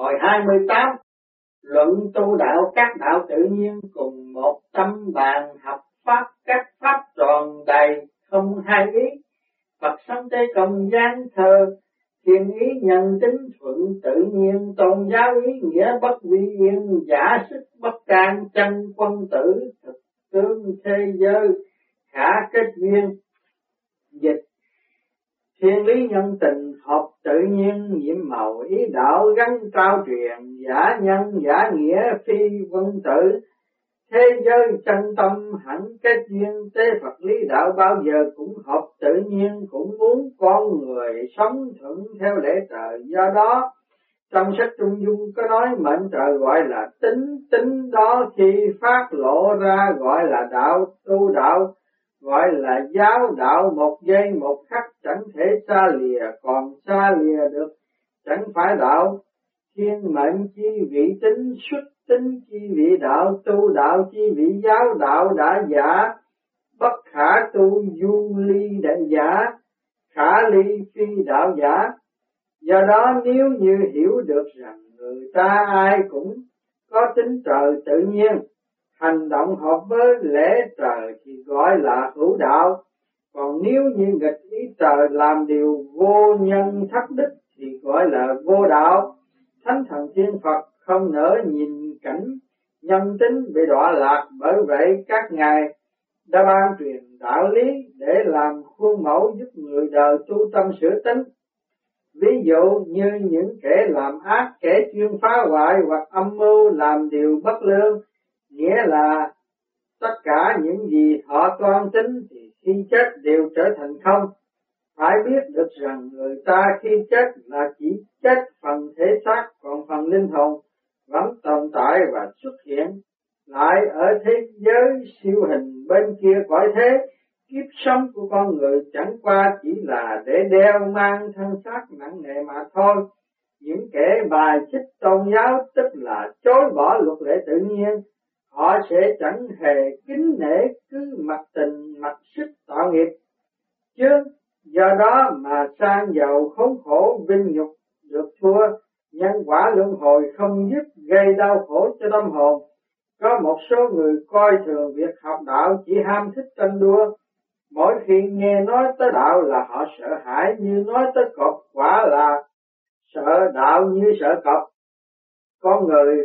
Hồi 28 luận tu đạo các đạo tự nhiên cùng một tâm bàn học pháp các pháp tròn đầy không hai ý. Phật sống tế công gian thờ, thiền ý nhân tính thuận tự nhiên tôn giáo ý nghĩa bất vi yên giả sức bất can chân quân tử thực tướng thế giới khả kết duyên thiên lý nhân tình hợp tự nhiên nhiệm màu ý đạo gắn cao truyền giả nhân giả nghĩa phi quân tử. Thế giới chân tâm hẳn kết duyên tế Phật lý đạo bao giờ cũng hợp tự nhiên cũng muốn con người sống thuận theo lễ trời do đó trong sách Trung Dung có nói mệnh trời gọi là tính, tính đó khi phát lộ ra gọi là đạo, tu đạo, gọi là giáo đạo một giây một khắc chẳng thể xa lìa, còn xa lìa được, chẳng phải đạo, thiên mệnh chi vị tính xuất tính chi vị đạo tu đạo chi vị giáo đạo đã giả. Bất khả tu du ly đại giả khả ly phi đạo giả. Do đó nếu như hiểu được rằng người ta ai cũng có tính trời tự nhiên hành động hợp với lễ trời thì gọi là hữu đạo. Còn nếu như nghịch ý trời làm điều vô nhân thất đức thì gọi là vô đạo. Thánh thần thiên phật không nỡ nhìn cảnh nhân tính bị đọa lạc bởi vậy các ngài đã ban truyền đạo lý để làm khuôn mẫu giúp người đời tu tâm sửa tính. Ví dụ như những kẻ làm ác, kẻ chuyên phá hoại hoặc âm mưu làm điều bất lương nghĩa là tất cả những gì họ toan tính thì khi chết đều trở thành không. Phải biết được rằng người ta khi chết là chỉ chết phần thể xác, còn phần linh hồn vẫn tồn tại và xuất hiện lại ở thế giới siêu hình bên kia cõi thế. Kiếp sống của con người chẳng qua chỉ là để đeo mang thân xác nặng nề mà thôi. Những kẻ bài xích tôn giáo tức là chối bỏ luật lệ tự nhiên họ sẽ chẳng hề kính nể cứ mặt tình, mặt sức tạo nghiệp chứ do đó mà sang giàu khốn khổ vinh nhục được thua, nhân quả luân hồi không giúp gây đau khổ cho tâm hồn. Có một số người coi thường việc học đạo chỉ ham thích tranh đua. Mỗi khi nghe nói tới đạo là họ sợ hãi như nói tới cọp, quả là sợ đạo như sợ cọp. Con người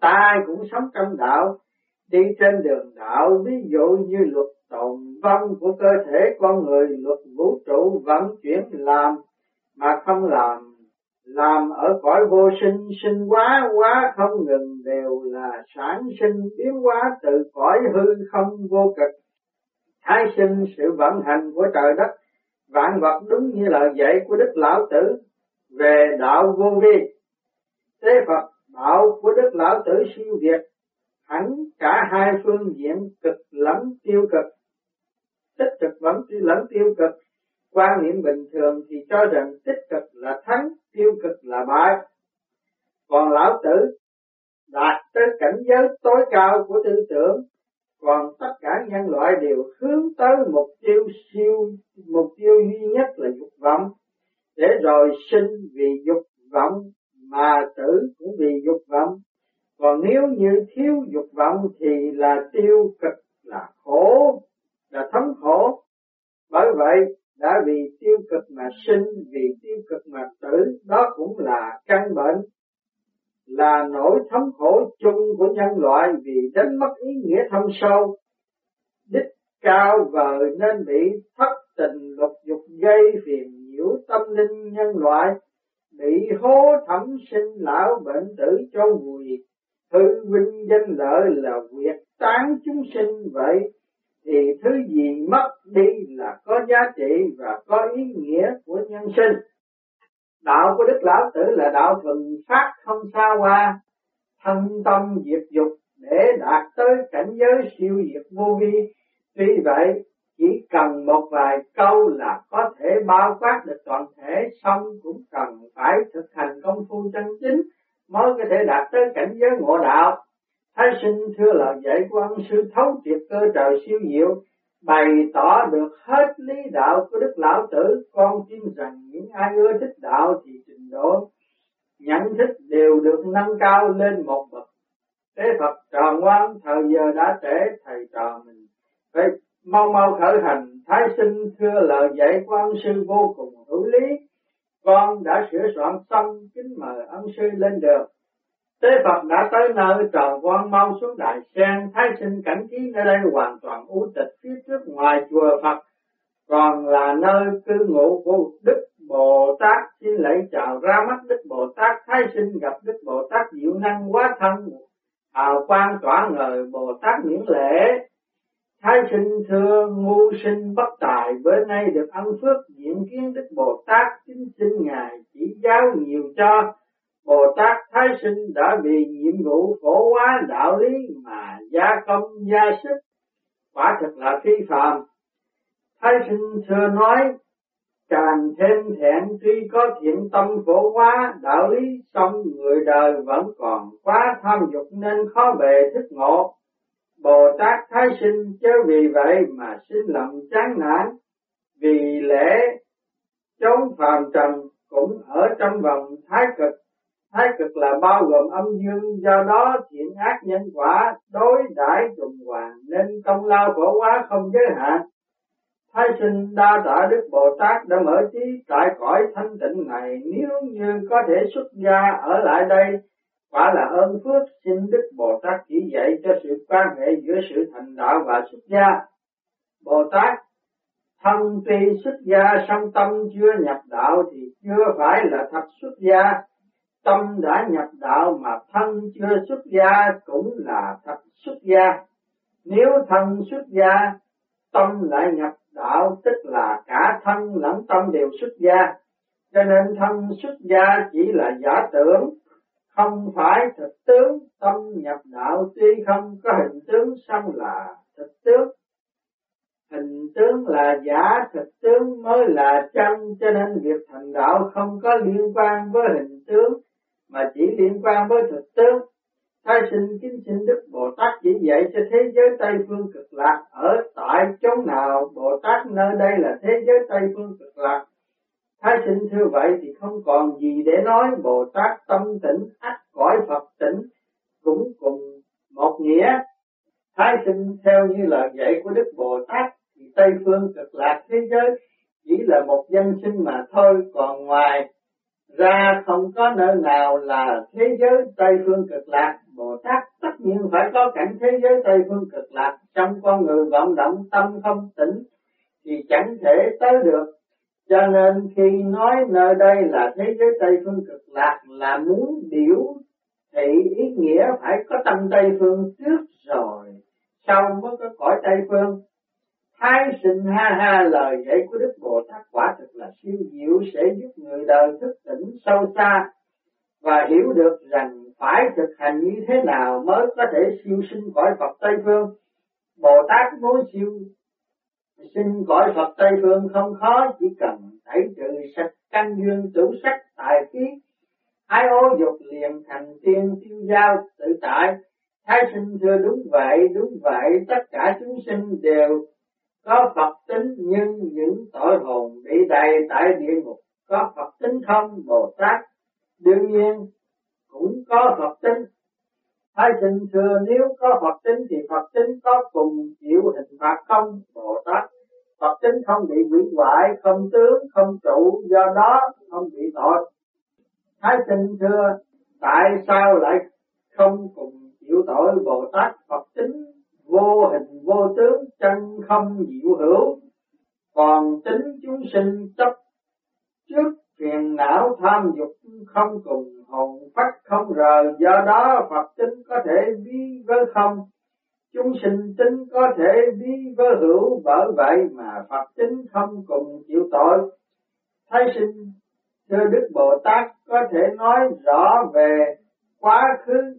ta cũng sống trong đạo, đi trên đường đạo ví dụ như luật tồn vong của cơ thể con người, luật vũ trụ vận chuyển làm mà không làm làm ở cõi vô sinh sinh quá quá không ngừng đều là sản sinh biến hóa từ cõi hư không vô cực. Thái sinh sự vận hành của trời đất vạn vật đúng như lời dạy của đức lão tử về đạo vô vi. Thế phật đạo của đức lão tử siêu việt. Hẳn cả hai phương diện cực lẫn tiêu cực. Tích cực vẫn lẫn tiêu cực. Quan niệm bình thường thì cho rằng tích cực là thắng, tiêu cực là bại. Còn lão tử đạt tới cảnh giới tối cao của tư tưởng, còn tất cả nhân loại đều hướng tới mục tiêu siêu, mục tiêu duy nhất là dục vọng. Để rồi sinh vì dục vọng mà tử cũng vì dục vọng. Còn nếu như thiếu dục vọng thì là tiêu cực, là khổ, là thống khổ. Bởi vậy, đã vì tiêu cực mà sinh, vì tiêu cực mà tử, đó cũng là căn bệnh, là nỗi thống khổ chung của nhân loại vì đánh mất ý nghĩa thâm sâu. Đích cao vời nên bị thất tình lục dục gây phiền nhiễu tâm linh nhân loại bị hố thẩm sinh lão bệnh tử cho vùi hư vinh danh lợi là việc tán chúng sinh vậy thì thứ gì mất đi là có giá trị và có ý nghĩa của nhân sinh. Đạo của Đức Lão Tử là đạo thuần phát không xa hoa, thân tâm diệt dục để đạt tới cảnh giới siêu diệt vô vi. Tuy vậy, chỉ cần một vài câu là có thể bao quát được toàn thể, xong cũng cần phải thực hành công phu chân chính mới có thể đạt tới cảnh giới ngộ đạo. Thái sinh thưa lời dạy của ân sư thấu triệt cơ trời siêu diệu, bày tỏ được hết lý đạo của Đức Lão Tử, con tin rằng những ai ưa thích đạo thì trình độ nhận thức đều được nâng cao lên một bậc. Thế Phật tròn ngoan, thời giờ đã trễ, thầy trò mình phải mau mau khởi hành. Thái sinh thưa lời dạy của ân sư vô cùng hữu lý. Con đã sửa soạn xong, kính mời ân sư lên đường. Tế Phật đã tới nơi trò quan mau xuống đại sen, thái sinh cảnh trí nơi đây hoàn toàn u tịch phía trước ngoài chùa Phật, còn là nơi cư ngụ của Đức Bồ Tát xin lễ chào ra mắt Đức Bồ Tát Thái sinh gặp Đức Bồ Tát diệu năng quá thân hào quang tỏa ngời Bồ Tát miễn lễ Thái sinh thưa ngu sinh bất tài, bữa nay được ân phước diện kiến Đức Bồ Tát kính xin Ngài chỉ giáo nhiều cho. Bồ Tát Thái sinh đã vì nhiệm vụ phổ hóa đạo lý mà gia công gia sức. Quả thật là phi phạm Thái sinh thưa nói, càng thêm thẹn tuy có thiện tâm phổ hóa đạo lý, song người đời vẫn còn quá tham dục nên khó bề thức ngộ. Bồ Tát Thái Sinh chớ vì vậy mà sinh lầm chán nản, vì lẽ chống phàm trần cũng ở trong vòng thái cực. Thái cực là bao gồm âm dương, do đó thiện ác nhân quả đối đãi trùng hoàn nên công lao phổ quá không giới hạn. Thái sinh đa tạ Đức Bồ Tát đã mở trí tại cõi thanh tịnh này, nếu như có thể xuất gia ở lại đây quả là ơn phước xin Đức Bồ Tát chỉ dạy cho sự quan hệ giữa sự thành đạo và xuất gia. Bồ Tát thân tuy xuất gia song tâm chưa nhập đạo thì chưa phải là thật xuất gia. Tâm đã nhập đạo mà thân chưa xuất gia cũng là thật xuất gia. Nếu thân xuất gia, tâm lại nhập đạo tức là cả thân lẫn tâm đều xuất gia. Cho nên thân xuất gia chỉ là giả tưởng, không phải thực tướng, tâm nhập đạo tuy không có hình tướng song là thực tướng. Hình tướng là giả, thực tướng mới là chân, cho nên việc thành đạo không có liên quan với hình tướng, mà chỉ liên quan với thực tướng. Thái sinh kính xin Đức Bồ Tát chỉ dạy cho thế giới Tây Phương cực lạc ở tại chỗ nào Bồ Tát nơi đây là thế giới Tây Phương cực lạc. Thái sinh như vậy thì không còn gì để nói Bồ Tát tâm tĩnh ắt cõi Phật Tịnh, cũng cùng một nghĩa. Thái sinh theo như lời dạy của Đức Bồ Tát thì Tây Phương cực lạc thế giới, chỉ là một dân sinh mà thôi, còn ngoài ra không có nơi nào là thế giới Tây Phương cực lạc. Bồ Tát tất nhiên phải có cảnh thế giới Tây Phương cực lạc trong con người vọng động, tâm không tỉnh thì chẳng thể tới được. Cho nên khi nói nơi đây là thế giới Tây Phương cực lạc là muốn biểu thị ý nghĩa phải có tâm Tây Phương trước rồi, sau mới có cõi Tây Phương Thái sinh ha ha lời dạy của Đức Bồ Tát quả thực là siêu diệu, sẽ giúp người đời thức tỉnh sâu xa và hiểu được rằng phải thực hành như thế nào mới có thể siêu sinh cõi Phật Tây Phương. Bồ Tát muốn siêu xin gọi Phật Tây Phương không khó, chỉ cần tẩy trừ sạch căn dương tử sắc tài khí, ái ô dục liền thành tiên tiêu giao tự tại. Thái sinh thưa đúng vậy, đúng vậy, tất cả chúng sinh đều có Phật tính nhưng những tội hồn bị đầy tại địa ngục có Phật tính không? Bồ Tát đương nhiên cũng có Phật tính. Thái sinh thưa nếu có Phật tính thì Phật tính có cùng chịu hình phạt không? Bồ Tát. Phật tính không bị hủy hoại, không tướng, không trụ, do đó không bị tội. Thái sinh thưa, tại sao lại không cùng chịu tội? Bồ Tát Phật tính vô hình vô tướng chân không diệu hữu. Còn tính chúng sinh chấp trước phiền não tham dục không cùng, hồn phách không rời. Do đó Phật tính có thể vi với không? Chúng sinh tính có thể vi với hữu, bởi vậy mà Phật tính không cùng chịu tội. Thái sinh, thưa Đức Bồ Tát, có thể nói rõ về quá khứ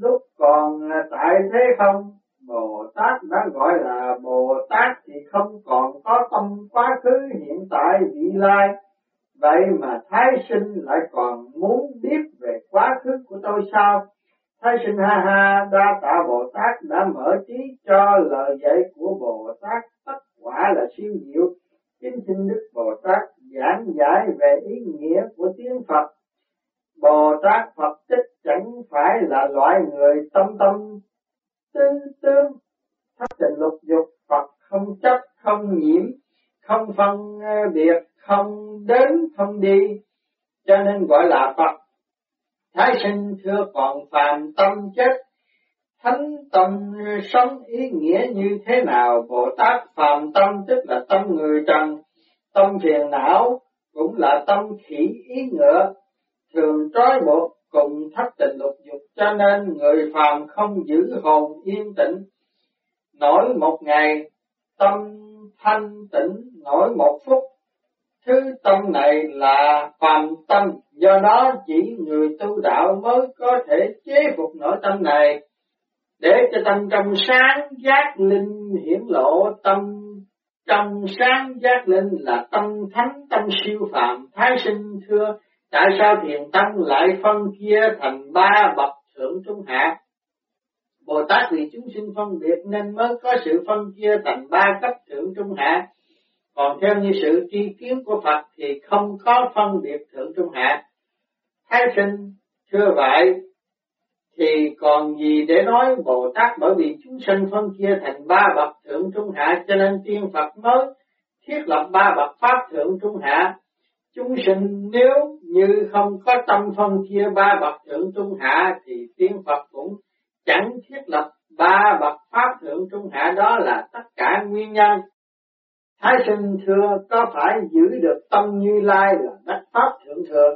lúc còn tại thế không? Bồ Tát đã gọi là Bồ Tát thì không còn có tâm quá khứ hiện tại vị lai. Sinh lại còn muốn biết về quá khứ của tôi sao? Thái sinh ha ha đa tạ Bồ Tát đã mở trí cho lời dạy của Bồ Tát tất quả là siêu diệu. Kính xin Đức Bồ Tát giảng giải về ý nghĩa của tiếng Phật. Bồ Tát Phật tích chẳng phải là loại người tâm tâm, tư tương thất tình lục dục Phật không chấp, không nhiễm, không phân ờ, biệt, không đến, không đi cho nên gọi là Phật. Thái sinh thưa còn phàm tâm chết thánh tâm sống ý nghĩa như thế nào, Bồ Tát phàm tâm tức là tâm người trần, tâm phiền não cũng là tâm khỉ ý ngựa, thường trói buộc cùng thất tình lục dục. Cho nên người phàm không giữ hồn yên tĩnh. Nổi một ngày tâm thanh tĩnh nổi một phút thứ tâm này là phàm tâm, do đó chỉ người tu đạo mới có thể chế phục nội tâm này. Để cho tâm trong sáng giác linh hiển lộ, tâm trong sáng giác linh là tâm thánh, tâm siêu phạm thái sinh thưa, tại sao thiền tâm lại phân chia thành ba bậc thượng trung hạ? Bồ Tát vì chúng sinh phân biệt nên mới có sự phân chia thành ba cấp thượng trung hạ. Còn theo như sự tri kiến của Phật thì không có phân biệt thượng trung hạ. Thái sinh, thưa vậy, thì còn gì để nói Bồ Tát bởi vì chúng sinh phân chia thành ba bậc thượng trung hạ cho nên tiên Phật mới thiết lập ba bậc pháp thượng trung hạ. Chúng sinh nếu như không có tâm phân chia ba bậc thượng trung hạ thì tiên Phật cũng chẳng thiết lập ba bậc pháp thượng trung hạ đó là tất cả nguyên nhân. Thái sinh thưa có phải giữ được tâm như lai là đắc pháp thượng thừa.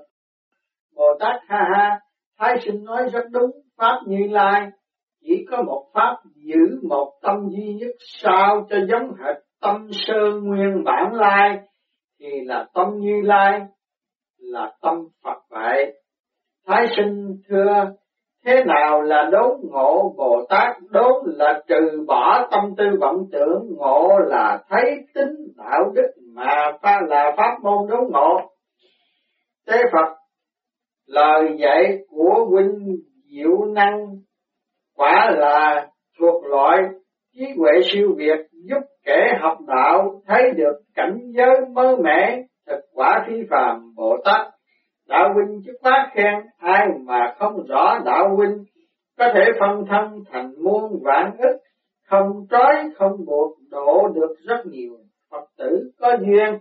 Bồ Tát ha ha, Thái sinh nói rất đúng, Pháp Như Lai chỉ có một Pháp giữ một tâm duy nhất sao cho giống hệt tâm sơ nguyên bản lai thì là tâm Như Lai là tâm Phật vậy. Thái sinh thưa thế nào là đốn ngộ Bồ Tát? Đốn là trừ bỏ tâm tư vọng tưởng. Ngộ là thấy tính đạo đức mà pha là pháp môn đốn ngộ. Thế Phật, lời dạy của huynh diệu năng quả là thuộc loại trí huệ siêu việt giúp kẻ học đạo thấy được cảnh giới mới mẻ, thực quả phi phàm bồ tát đạo huynh chức quá khen, ai mà không rõ đạo huynh, có thể phân thân thành muôn vạn ức, không trói, không buộc độ được rất nhiều. Phật tử có duyên.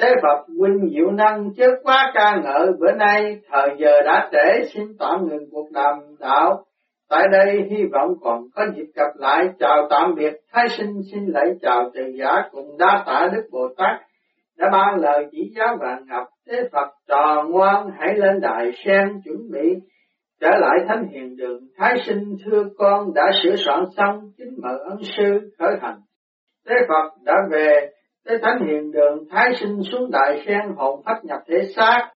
Thế Phật huynh diệu năng chớ quá ca ngợi, bữa nay thời giờ đã trễ, xin tạm ngừng cuộc đàm đạo. Tại đây hy vọng còn có dịp gặp lại, chào tạm biệt, Thái sinh xin lễ chào từ giả cùng đa tạ Đức Bồ Tát đã ban lời chỉ giáo vạn ngọc Thế Phật trò ngoan hãy lên đài sen chuẩn bị trở lại thánh hiền đường Thái sinh thưa con đã sửa soạn xong kính mời ân sư khởi hành. Thế Phật đã về tới thánh hiền đường thái sinh xuống đại sen hồn phách nhập thể xác,